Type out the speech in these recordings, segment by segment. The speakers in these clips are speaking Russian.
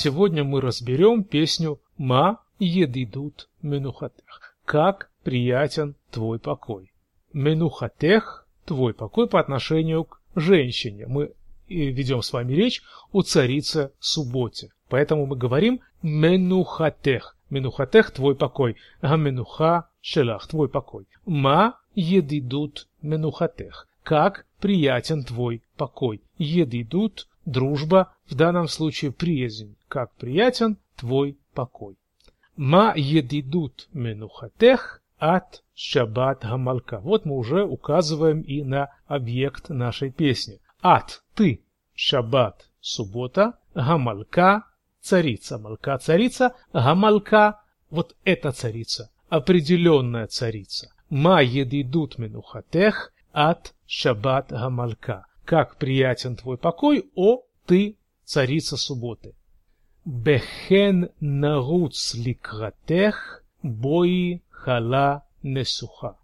Сегодня мы разберем песню «Ма едидут менухатех» «Как приятен твой покой». Менухатех – твой покой по отношению к женщине. Мы ведем с вами речь о царице Субботе. Поэтому мы говорим менухатех. Менухатех – твой покой. А менуха – шелах – твой покой. Ма едидут менухатех. Как приятен твой покой. Едидут – дружба, в данном случае приязнь. Как приятен твой покой. Ма едидут менухатех от шаббат гамалка. Вот мы уже указываем и на объект нашей песни. От – ты, шаббат – суббота, гамалка – царица, малка – царица, гамалка – вот эта царица, определенная царица. Ма едидут менухатех от шаббат гамалка. Как приятен твой покой, о ты, царица субботы. Бехен наруц ликратех, бои хала несуха.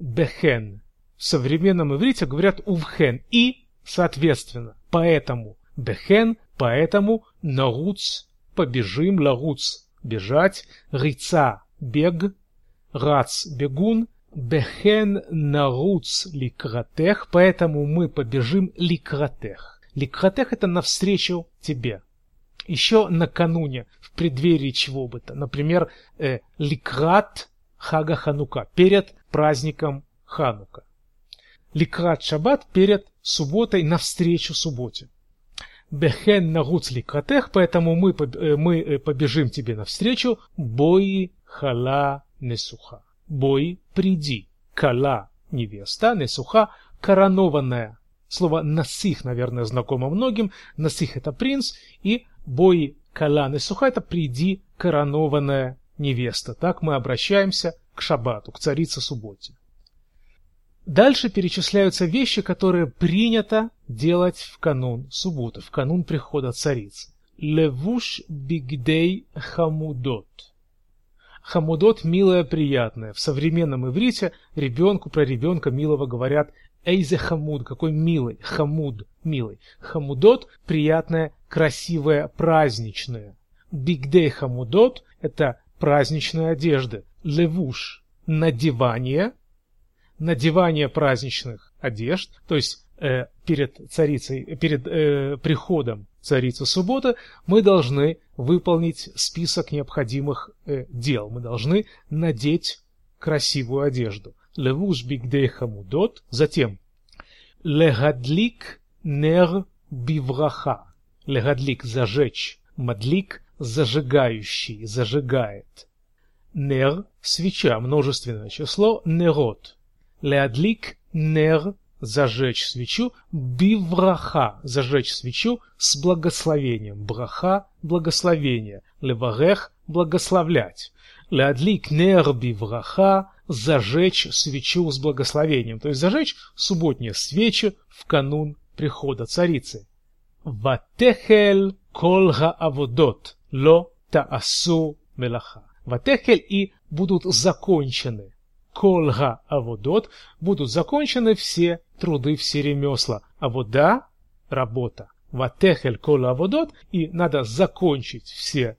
Бехен. В современном иврите говорят увхен и, соответственно, поэтому. Бехен, поэтому, наруц, побежим, ларуц, бежать, рица, бег, рац, бегун, бехен наруц ликратех, поэтому мы побежим ликратех. Ликратех это навстречу тебе еще накануне, в преддверии чего бы то. Например, э, ликрат хага ханука, перед праздником ханука. Ликрат шаббат перед субботой навстречу субботе. Бехен нагуц ликратех, поэтому мы, э, мы э, побежим тебе навстречу. Бои хала несуха. Бой приди. Кала невеста, несуха коронованная. Слово насих, наверное, знакомо многим. Насих это принц, и бои Калан и Суха – это «приди, коронованная невеста». Так мы обращаемся к шаббату, к царице субботе. Дальше перечисляются вещи, которые принято делать в канун субботы, в канун прихода царицы. Левуш бигдей хамудот. Хамудот – милое, приятное. В современном иврите ребенку про ребенка милого говорят Эйзе хамуд, какой милый, хамуд, милый. Хамудот – приятное, красивое, праздничное. Бигдей хамудот – это праздничная одежда. Левуш – надевание, надевание праздничных одежд, то есть э, перед царицей, перед э, приходом царицы субботы мы должны выполнить список необходимых э, дел. Мы должны надеть красивую одежду левуш бигдей хамудот, затем легадлик нер бивраха, легадлик зажечь, мадлик зажигающий, зажигает. Нер – свеча, множественное число, нерот. Леадлик нер – зажечь свечу, бивраха – зажечь свечу с благословением. Браха – благословение. Леварех – благословлять. Леадлик нер бивраха зажечь свечу с благословением, то есть зажечь субботние свечи в канун прихода царицы. Ватехель кол аводот ло таасу мелаха. Ватехель и будут закончены. Кол аводот будут закончены все труды, все ремесла. А вода – работа. Ватехель кол аводот и надо закончить все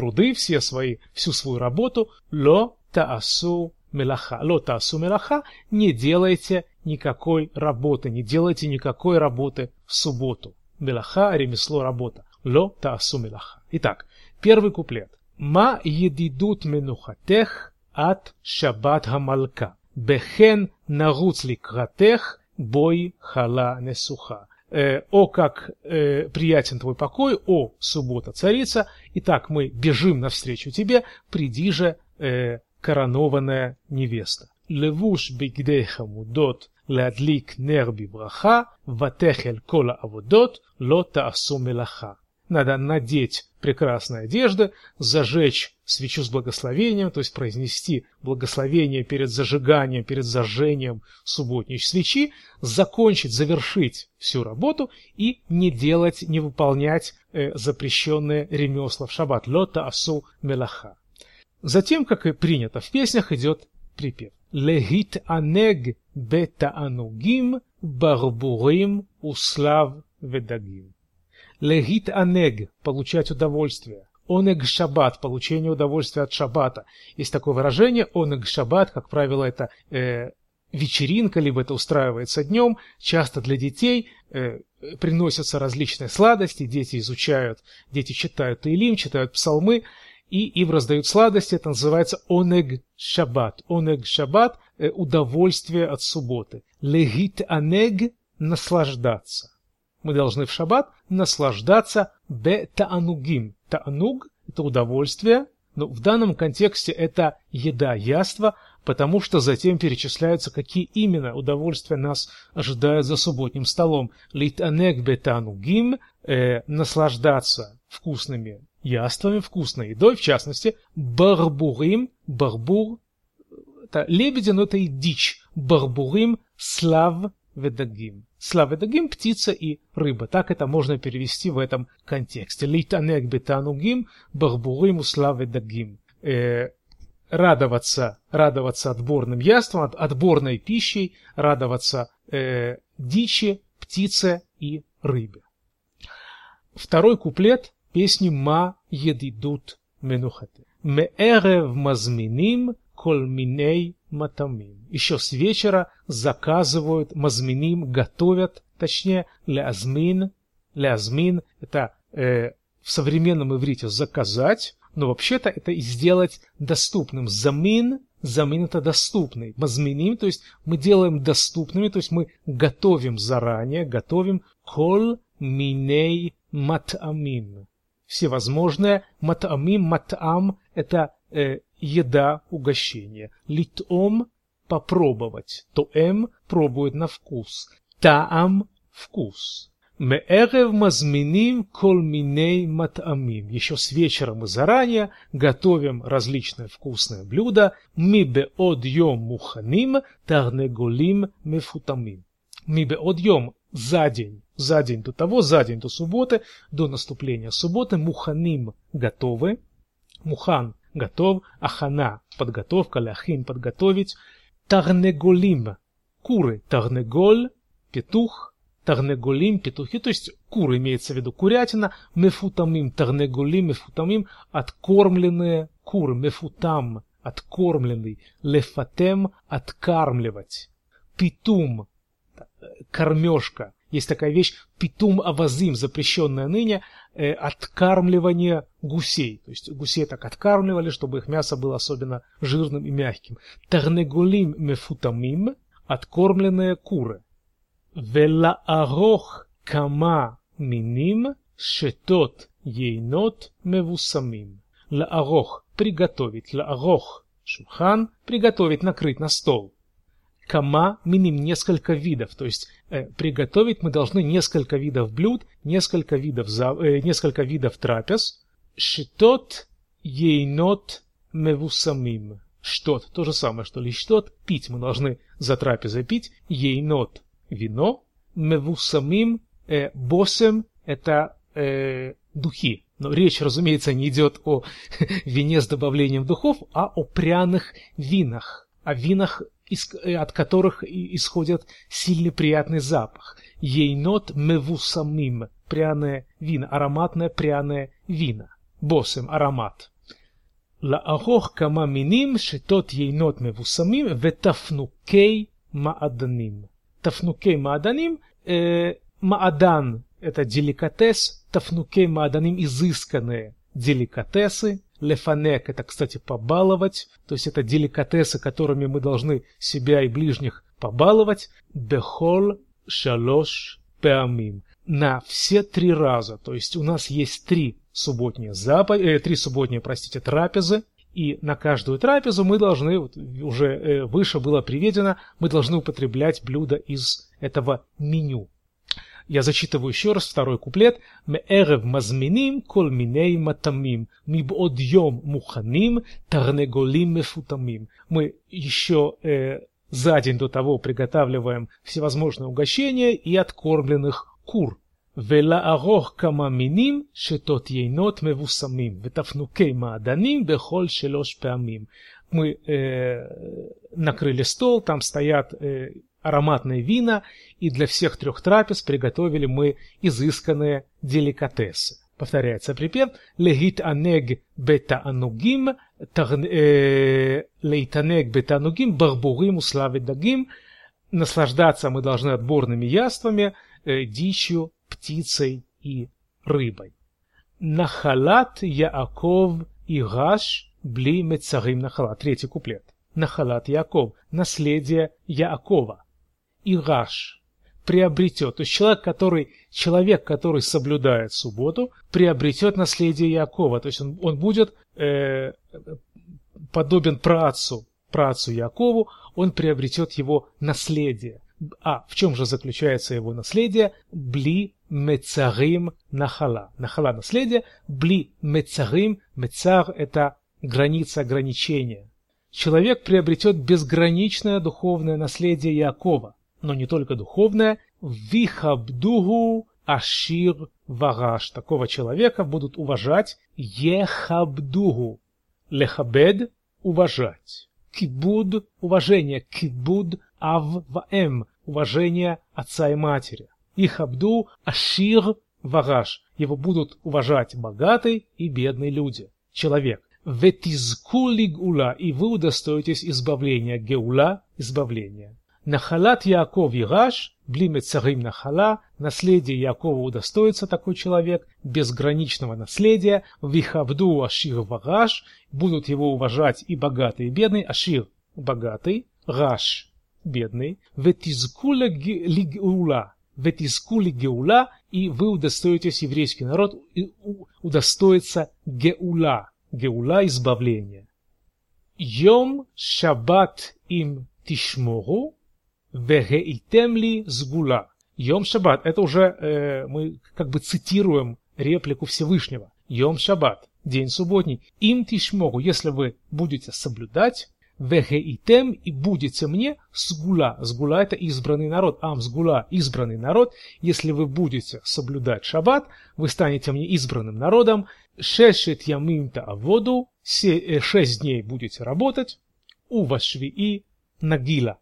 труды, все свои, всю свою работу. Ло таасу мелаха. Лотасу мелаха, не делайте никакой работы, не делайте никакой работы в субботу. Мелаха, ремесло, работа. Ло таасу мелаха. Итак, первый куплет. Ма едидут менухатех от шаббат хамалка. Бехен наруц ликратех бой хала несуха. Э, о, как э, приятен твой покой, о, суббота, царица, итак, мы бежим навстречу тебе, приди же, э, коронованная невеста. Левуш бигдеха мудот ладлик нерби браха, ватехель кола авудот, лота асу мелаха. Надо надеть прекрасные одежды, зажечь свечу с благословением, то есть произнести благословение перед зажиганием, перед зажжением субботней свечи, закончить, завершить всю работу и не делать, не выполнять э, запрещенные ремесла в шаббат. Лота асу мелаха. Затем, как и принято в песнях, идет припев. Легит анег бета анугим барбурим услав ведагим. Легит анег – получать удовольствие. Онег шаббат – получение удовольствия от шаббата. Есть такое выражение онег шаббат, как правило, это э, вечеринка, либо это устраивается днем. Часто для детей э, приносятся различные сладости, дети изучают, дети читают Таилим, читают псалмы, и им раздают сладости, это называется онег шаббат. Онег шаббат э, – удовольствие от субботы. Легит анег – наслаждаться. Мы должны в шаббат наслаждаться бе таанугим. Таануг – это удовольствие, но в данном контексте это еда, яство, потому что затем перечисляются, какие именно удовольствия нас ожидают за субботним столом. Литанег бетанугим э, – наслаждаться вкусными яствами, вкусной едой, в частности, барбурим, барбур – это лебеди, но это и дичь. Барбурим – слав ведагим. Слав ведагим – птица и рыба. Так это можно перевести в этом контексте. Литанег бетанугим, барбурим, слав ведагим. Э, радоваться, радоваться отборным яствам, от, отборной пищей, радоваться э, дичи, птице и рыбе. Второй куплет песни «Ма едидут менухаты». «Меэрев мазминим кольминей матамим». Еще с вечера заказывают мазминим, готовят, точнее, лязмин. Лязмин – это э, в современном иврите заказать, но вообще-то это и сделать доступным. Замин, замин это доступный. Мазминим, то есть мы делаем доступными, то есть мы готовим заранее, готовим кол миней матамим. Всевозможное матамим, матам это э, еда, угощение. Литом попробовать. Тоэм пробует на вкус. Таам вкус. Меэрев мазминим колминей матамим. Еще с вечера мы заранее готовим различные вкусные блюда. Ми беод йом муханим тарнеголим мефутамим. Ми беод йом за день, за день до того, за день до субботы, до наступления субботы, муханим готовы. Мухан готов, ахана подготовка, ляхин подготовить. Тарнеголим куры, тарнеголь петух, тарнеголим, петухи, то есть куры имеется в виду курятина, мефутамим, тарнеголим, мефутамим, откормленные куры, мефутам, откормленный, лефатем, откармливать, питум, кормежка, есть такая вещь питум авазим, запрещенная ныне, э, откармливание гусей. То есть гусей так откармливали, чтобы их мясо было особенно жирным и мягким. Тарнегулим мефутамим, откормленные куры. Вела арох кама миним, шетот ейнот мевусамим. ла арох – приготовить, ла арох – шурхан – приготовить, накрыть на стол. Кама – миним несколько видов, то есть приготовить мы должны несколько видов блюд, несколько видов, за, э, несколько видов трапез. Шитот ейнот мевусамим. Штот, то же самое, что ли штот, пить мы должны за трапезой пить, ейнот вино, мевусамим, э, босем – это э, духи. Но речь, разумеется, не идет о вине с добавлением духов, а о пряных винах, о винах, из, э, от которых исходит сильный приятный запах. Ейнот мевусамим – пряное вино, ароматное пряное вино. Босем – аромат. Ла Лаахох кама миним шитот ейнот мевусамим ветафнукей мааданим. Тафнукей мааданим э, – маадан – это деликатес, тафнукей мааданим – изысканные деликатесы – Лефанек – это, кстати, побаловать, то есть это деликатесы, которыми мы должны себя и ближних побаловать. Бехол шалош пеамим. На все три раза, то есть у нас есть три субботние заповеди, э, три субботние, простите, трапезы, и на каждую трапезу мы должны, вот уже э, выше было приведено, мы должны употреблять блюда из этого меню. Я зачитываю еще раз второй куплет. «Меэрев мазминим кол миней матамим, мибод йом муханим, тарнеголим мефутамим». Мы еще э, за день до того приготавливаем всевозможные угощения и откормленных кур. ולערוך כמה מינים שתות יינות מבוסמים ותפנוקי מעדנים בכל שלוש פעמים. Мы э, накрыли стол, там стоят э, ароматные вина, и для всех трех трапез приготовили мы изысканные деликатесы. Повторяется припев «Легит анег бета анугим, лейтанег бета анугим, барбурим уславит дагим». Наслаждаться мы должны отборными яствами, э, дичью, птицей и рыбой. Нахалат Яаков и Гаш бли мецарим нахала. Третий куплет. Нахалат Яаков. Наследие Яакова. И Гаш приобретет. То есть человек, который, человек, который соблюдает субботу, приобретет наследие Якова. То есть он, он будет э, подобен працу, працу Якову, он приобретет его наследие. А в чем же заключается его наследие? Бли мецарим нахала. Нахала наследие. Бли мецарим. Мецар это граница ограничения. Человек приобретет безграничное духовное наследие Якова, но не только духовное. Вихабдугу ашир вараш. Такого человека будут уважать ехабдугу. Лехабед – уважать. Кибуд – уважение. Кибуд ав ваэм – уважение отца и матери. Их абду ашир вараш. Его будут уважать богатый и бедный люди. Человек. Ветизкули гула. И вы удостоитесь избавления. Геула – избавления. Нахалат Яков Ираш, блиме царим Нахала, наследие Якова удостоится такой человек, безграничного наследия, Вихабду Ашир Вараш, будут его уважать и богатый, и бедный, Ашир – богатый, Раш – бедный, Ветизкула Лигула, Ветискули Геула, и вы удостоитесь, еврейский народ, удостоится Геула, Геула – избавления. Йом Шаббат им Тишмору, Вегеитем ли сгула. Йом Шаббат. Это уже э, мы как бы цитируем реплику Всевышнего. Йом Шаббат. День субботний. Им тишмогу, если вы будете соблюдать, вегеитем и будете мне сгула. Сгула это избранный народ. Ам сгула избранный народ. Если вы будете соблюдать шаббат, вы станете мне избранным народом. Шешет ямимта аводу. Э, шесть дней будете работать. У вашвии нагила.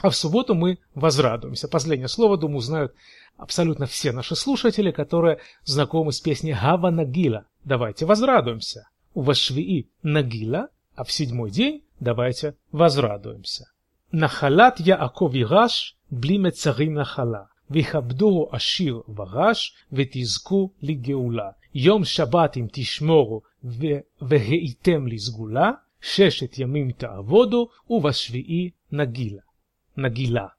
А в субботу мы возрадуемся. Последнее слово, думаю, знают абсолютно все наши слушатели, которые знакомы с песней Гава Нагила. Давайте возрадуемся. У Вашвии Нагила, а в седьмой день давайте возрадуемся. Нахалат Яаков Ираш, бли царим нахала. ויכבדוהו עשיר ורש, ותזכו לגאולה. יום שבת אם תשמורו והייתם לסגולה, шешет ямим тааводу, у вашвии нагила.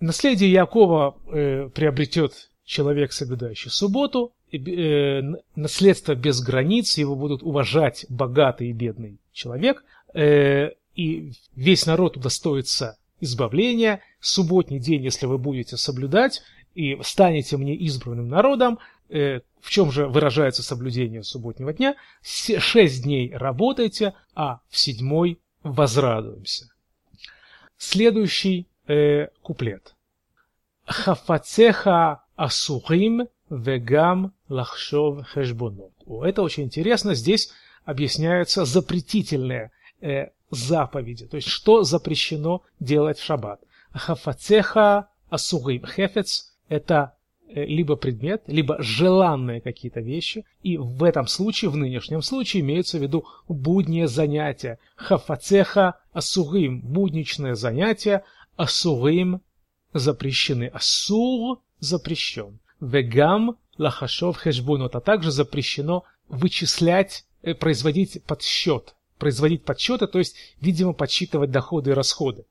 Наследие Якова э, приобретет человек, соблюдающий субботу, э, наследство без границ, его будут уважать богатый и бедный человек, э, и весь народ удостоится избавления. Субботний день, если вы будете соблюдать и станете мне избранным народом, э, в чем же выражается соблюдение субботнего дня? Шесть дней работайте, а в седьмой возрадуемся. Следующий э, куплет. Хафацеха асурим вегам лахшов хешбонот. Это очень интересно. Здесь объясняются запретительные э, заповеди. То есть, что запрещено делать в шаббат. Хафацеха асурим. Хефец – это либо предмет, либо желанные какие-то вещи. И в этом случае, в нынешнем случае, имеется в виду будние занятия. Хафацеха асурим – будничное занятие, асурим запрещены. Асур запрещен. Вегам лахашов хешбунот, а также запрещено вычислять, э, производить подсчет. Производить подсчеты, то есть, видимо, подсчитывать доходы и расходы.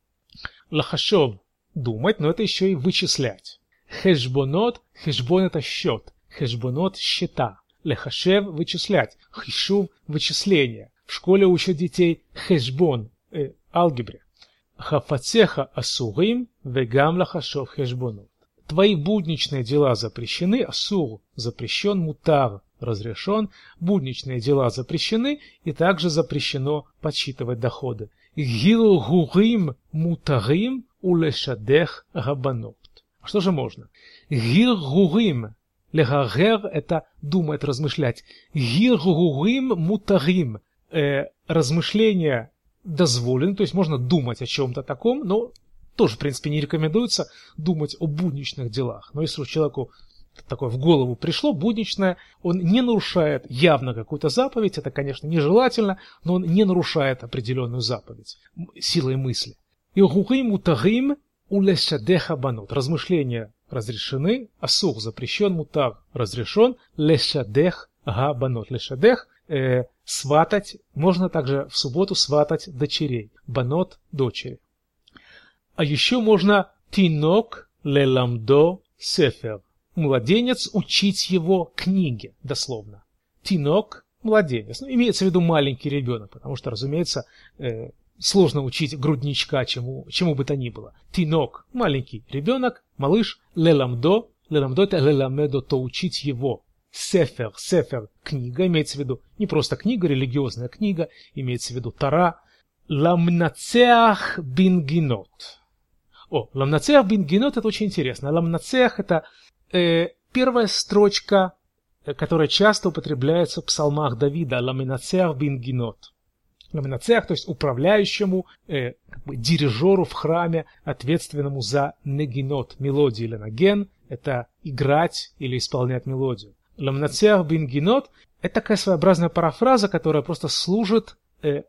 Лахашов – думать, но это еще и вычислять. Хешбонот – хешбон – это счет. Хешбонот – счета. Лехашев – вычислять. Хишув – вычисление. В школе учат детей хешбон – э, алгебре. Хафацеха асурим вегам лахашов хешбонот. Твои будничные дела запрещены, асур запрещен, мутар разрешен, будничные дела запрещены и также запрещено подсчитывать доходы. Гилгурим мутарим улешадех габанот. Что же можно? Гилгурим Легагер – это думать, размышлять. Гиргурим мутарим. Э, размышления дозволен, то есть можно думать о чем-то таком, но тоже, в принципе, не рекомендуется думать о будничных делах. Но если у человеку такое в голову пришло, будничное, он не нарушает явно какую-то заповедь, это, конечно, нежелательно, но он не нарушает определенную заповедь силой мысли. И гугим утагим улешадеха банут. Размышления разрешены, асух запрещен, мутар разрешен, лешадех габанот. Лешадех э, сватать, можно также в субботу сватать дочерей, банот дочери. А еще можно тинок леламдо сефер. Младенец учить его книге, дословно. Тинок – младенец. Ну, имеется в виду маленький ребенок, потому что, разумеется, э, сложно учить грудничка чему, чему бы то ни было. Тинок – маленький ребенок, малыш, леламдо, леламдо – это леламедо, то учить его. Сефер, сефер – книга, имеется в виду не просто книга, религиозная книга, имеется в виду Тара. Ламнацеах бингинот. О, ламнацеах бингинот – это очень интересно. Ламнацеах – это э, первая строчка, э, которая часто употребляется в псалмах Давида. Ламнацеах бингинот. Ламнацеах, то есть управляющему, э, как бы дирижеру в храме, ответственному за негинот, мелодию или наген, это играть или исполнять мелодию. Ламнацеах бингинот – это такая своеобразная парафраза, которая просто служит, э,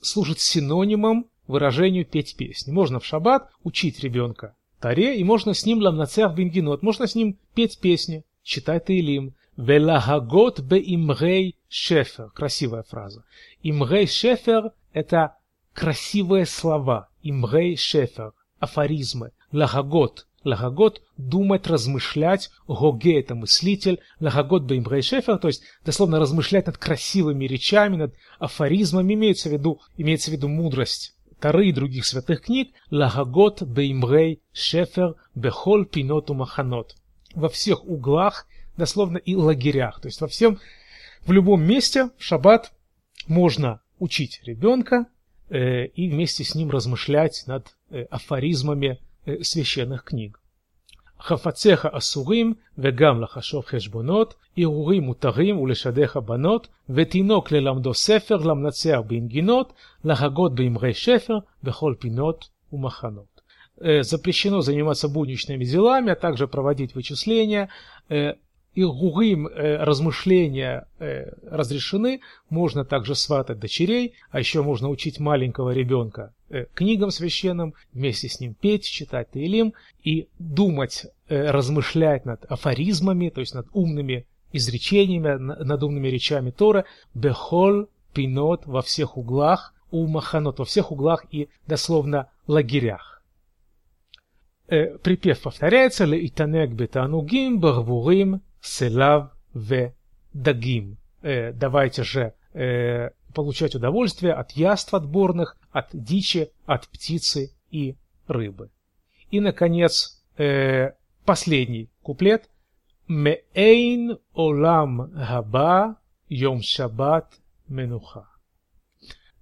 служит синонимом выражению петь песни. Можно в шаббат учить ребенка Таре, и можно с ним ламнацех бингинот, можно с ним петь песни, читать Таилим. Велагагот бе имгей шефер. Красивая фраза. אמרי שפר – это красивые слова. אמרי שפר. Афоризмы. להגות. להגות – думать, размышлять. הוגה – это мыслитель. להגות באמרי שפר, то есть дословно размышлять над красивыми речами, над афоризмами. Имеется в виду, имеется в виду мудрость. Торы и других святых книг להגות באמרי שפר בכל פינות מחנות. Во всех углах, дословно и лагерях. То есть во всем, в любом месте в шаббат можно учить ребенка э, и вместе с ним размышлять над э, афоризмами э, священных книг. חפציך אסורים וגם לחשוב חשבונות, הרהורים מותרים ולשדך בנות, ותינוק ללמדו ספר, למנצח בנגינות, להגות באמרי шефер, בכל פינות ומחנות. Запрещено заниматься будничными делами, а также проводить вычисления, и гугим э, размышления э, разрешены, можно также сватать дочерей, а еще можно учить маленького ребенка э, книгам священным, вместе с ним петь, читать Таилим и думать, э, размышлять над афоризмами, то есть над умными изречениями, над умными речами Тора, бехол пинот во всех углах, у маханот во всех углах и дословно лагерях. Э, припев повторяется, ле итанек бетанугим барвурим селав в дагим. Э, давайте же э, получать удовольствие от яств отборных, от дичи, от птицы и рыбы. И, наконец, э, последний куплет. Меэйн олам габа йом шаббат менуха.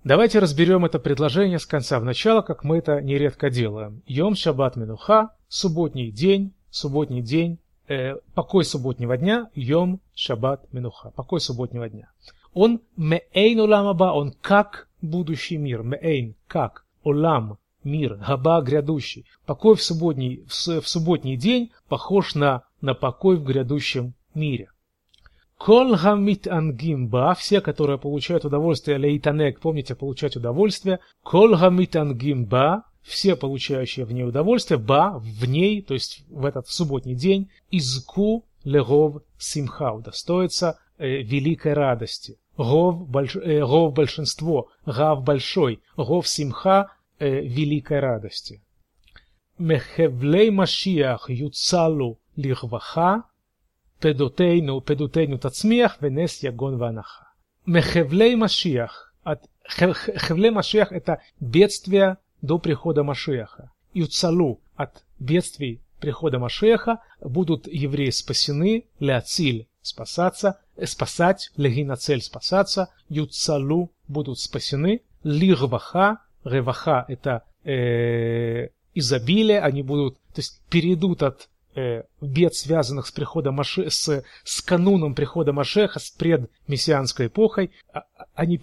Давайте разберем это предложение с конца в начало, как мы это нередко делаем. Йом шаббат менуха, субботний день, субботний день э, покой субботнего дня, йом шаббат минуха, покой субботнего дня. Он меэйн улам аба, он как будущий мир, меэйн, как, улам, мир, габа грядущий. Покой в субботний, в, в субботний день похож на, на покой в грядущем мире. Кол гамит ангимба, все, которые получают удовольствие, лейтанек, помните, получать удовольствие. Кол гамит ангимба, все получающие в ней удовольствие, ба, в ней, то есть в этот субботний день, изку легов симха, удостоится э, великой радости. Гов, больш, э, гов большинство, гав большой, гов симха э, великой радости. Мехевлей Машиах юцалу лихваха, педутейну, педутейну тацмиях, венес ягон ванаха. Мехевлей Машиах, от Хевлей Машиах это бедствие до прихода Машеха. Юцалу от бедствий прихода Машеха будут евреи спасены, ляциль спасаться, э, спасать, легинацель спасаться, юцалу будут спасены, лирваха, реваха это э, изобилие, они будут, то есть перейдут от э, бед, связанных с приходом Маше, с, с кануном прихода Машеха, с предмессианской эпохой, а, а, они э,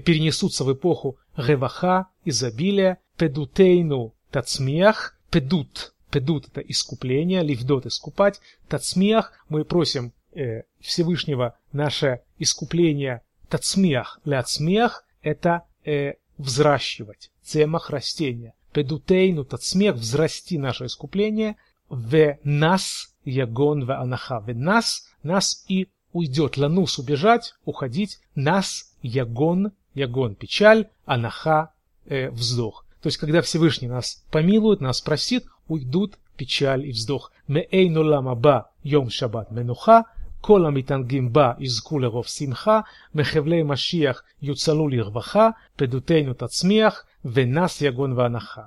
перенесутся в эпоху реваха, изобилия, педутейну тацмиях, педут. Педут – это искупление, ливдот – искупать. Тацмиях – мы просим э, Всевышнего наше искупление. Тацмиях, ляцмиях – это э, взращивать. Цемах – растение. Педутейну тацмиях – взрасти наше искупление. В нас ягон в анаха. В нас, нас и уйдет. Ланус – убежать, уходить. Нас ягон, ягон – печаль, анаха э, – вздох. То есть, когда Всевышний нас помилует, нас простит, уйдут печаль и вздох. Меэйну лама ба йом шаббат менуха, כל המתענגים בה יזכו לרוב שמחה, מחבלי משיח יוצלו לרווחה, פדותינו תצמיח, ונס יגון ואנחה.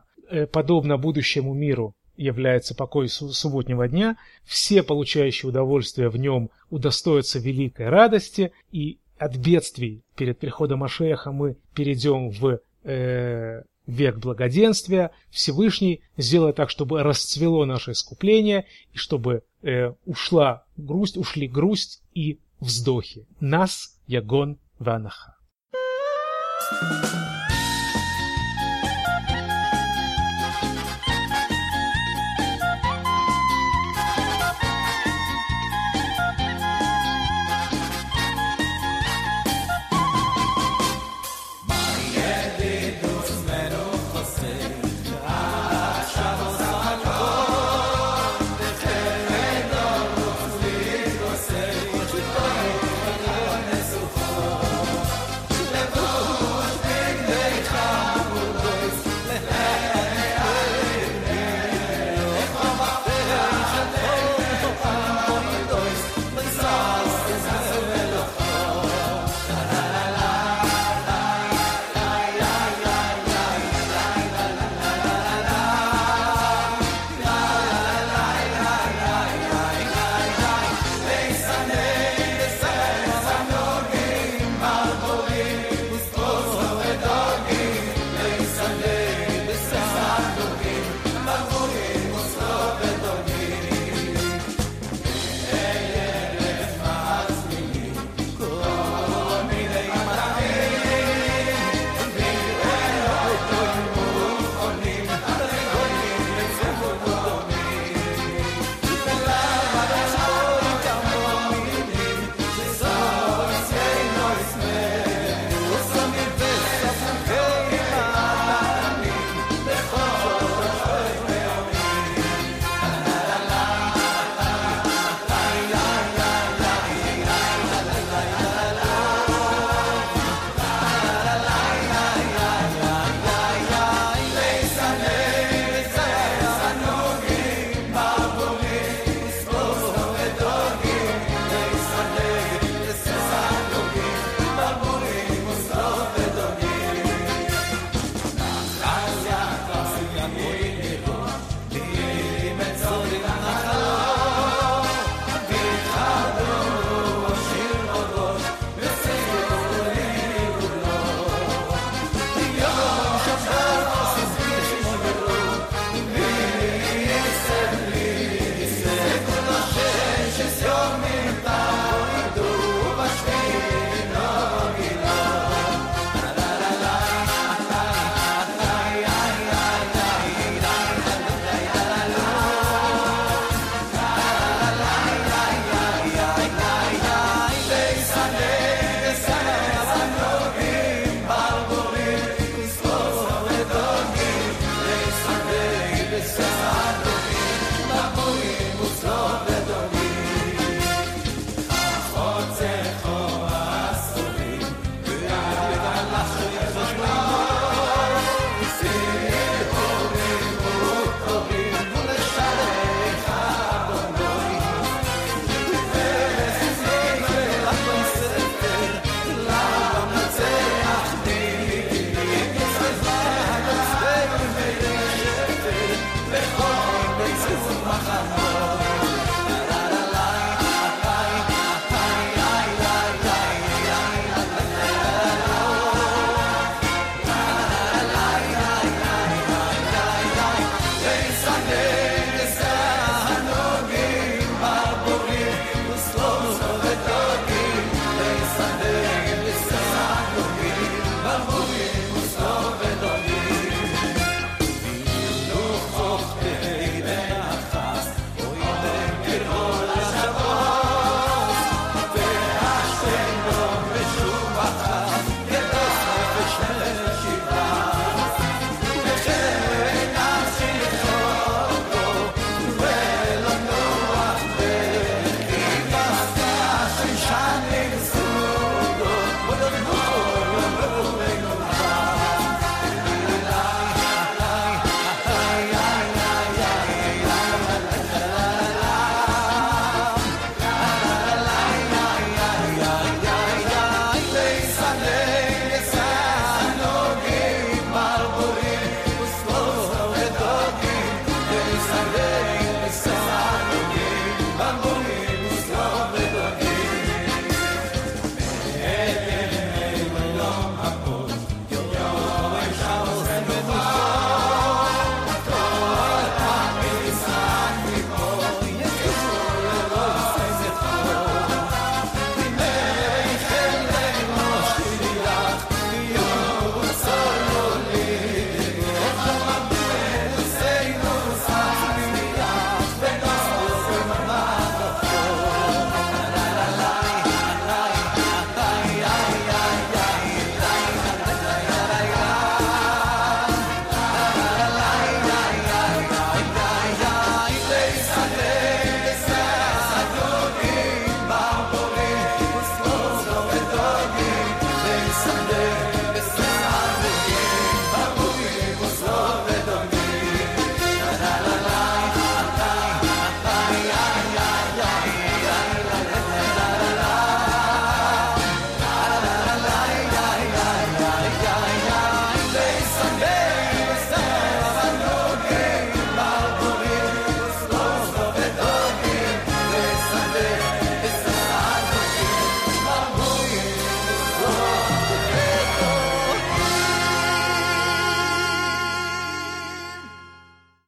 Подобно будущему миру является покой субботнего дня, все получающие удовольствие в нем удостоятся великой радости, и от бедствий перед приходом Ашеха мы перейдем в э, век благоденствия, Всевышний сделает так, чтобы расцвело наше искупление, и чтобы э, ушла грусть, ушли грусть и вздохи. Нас, Ягон, Ванаха. Thank you.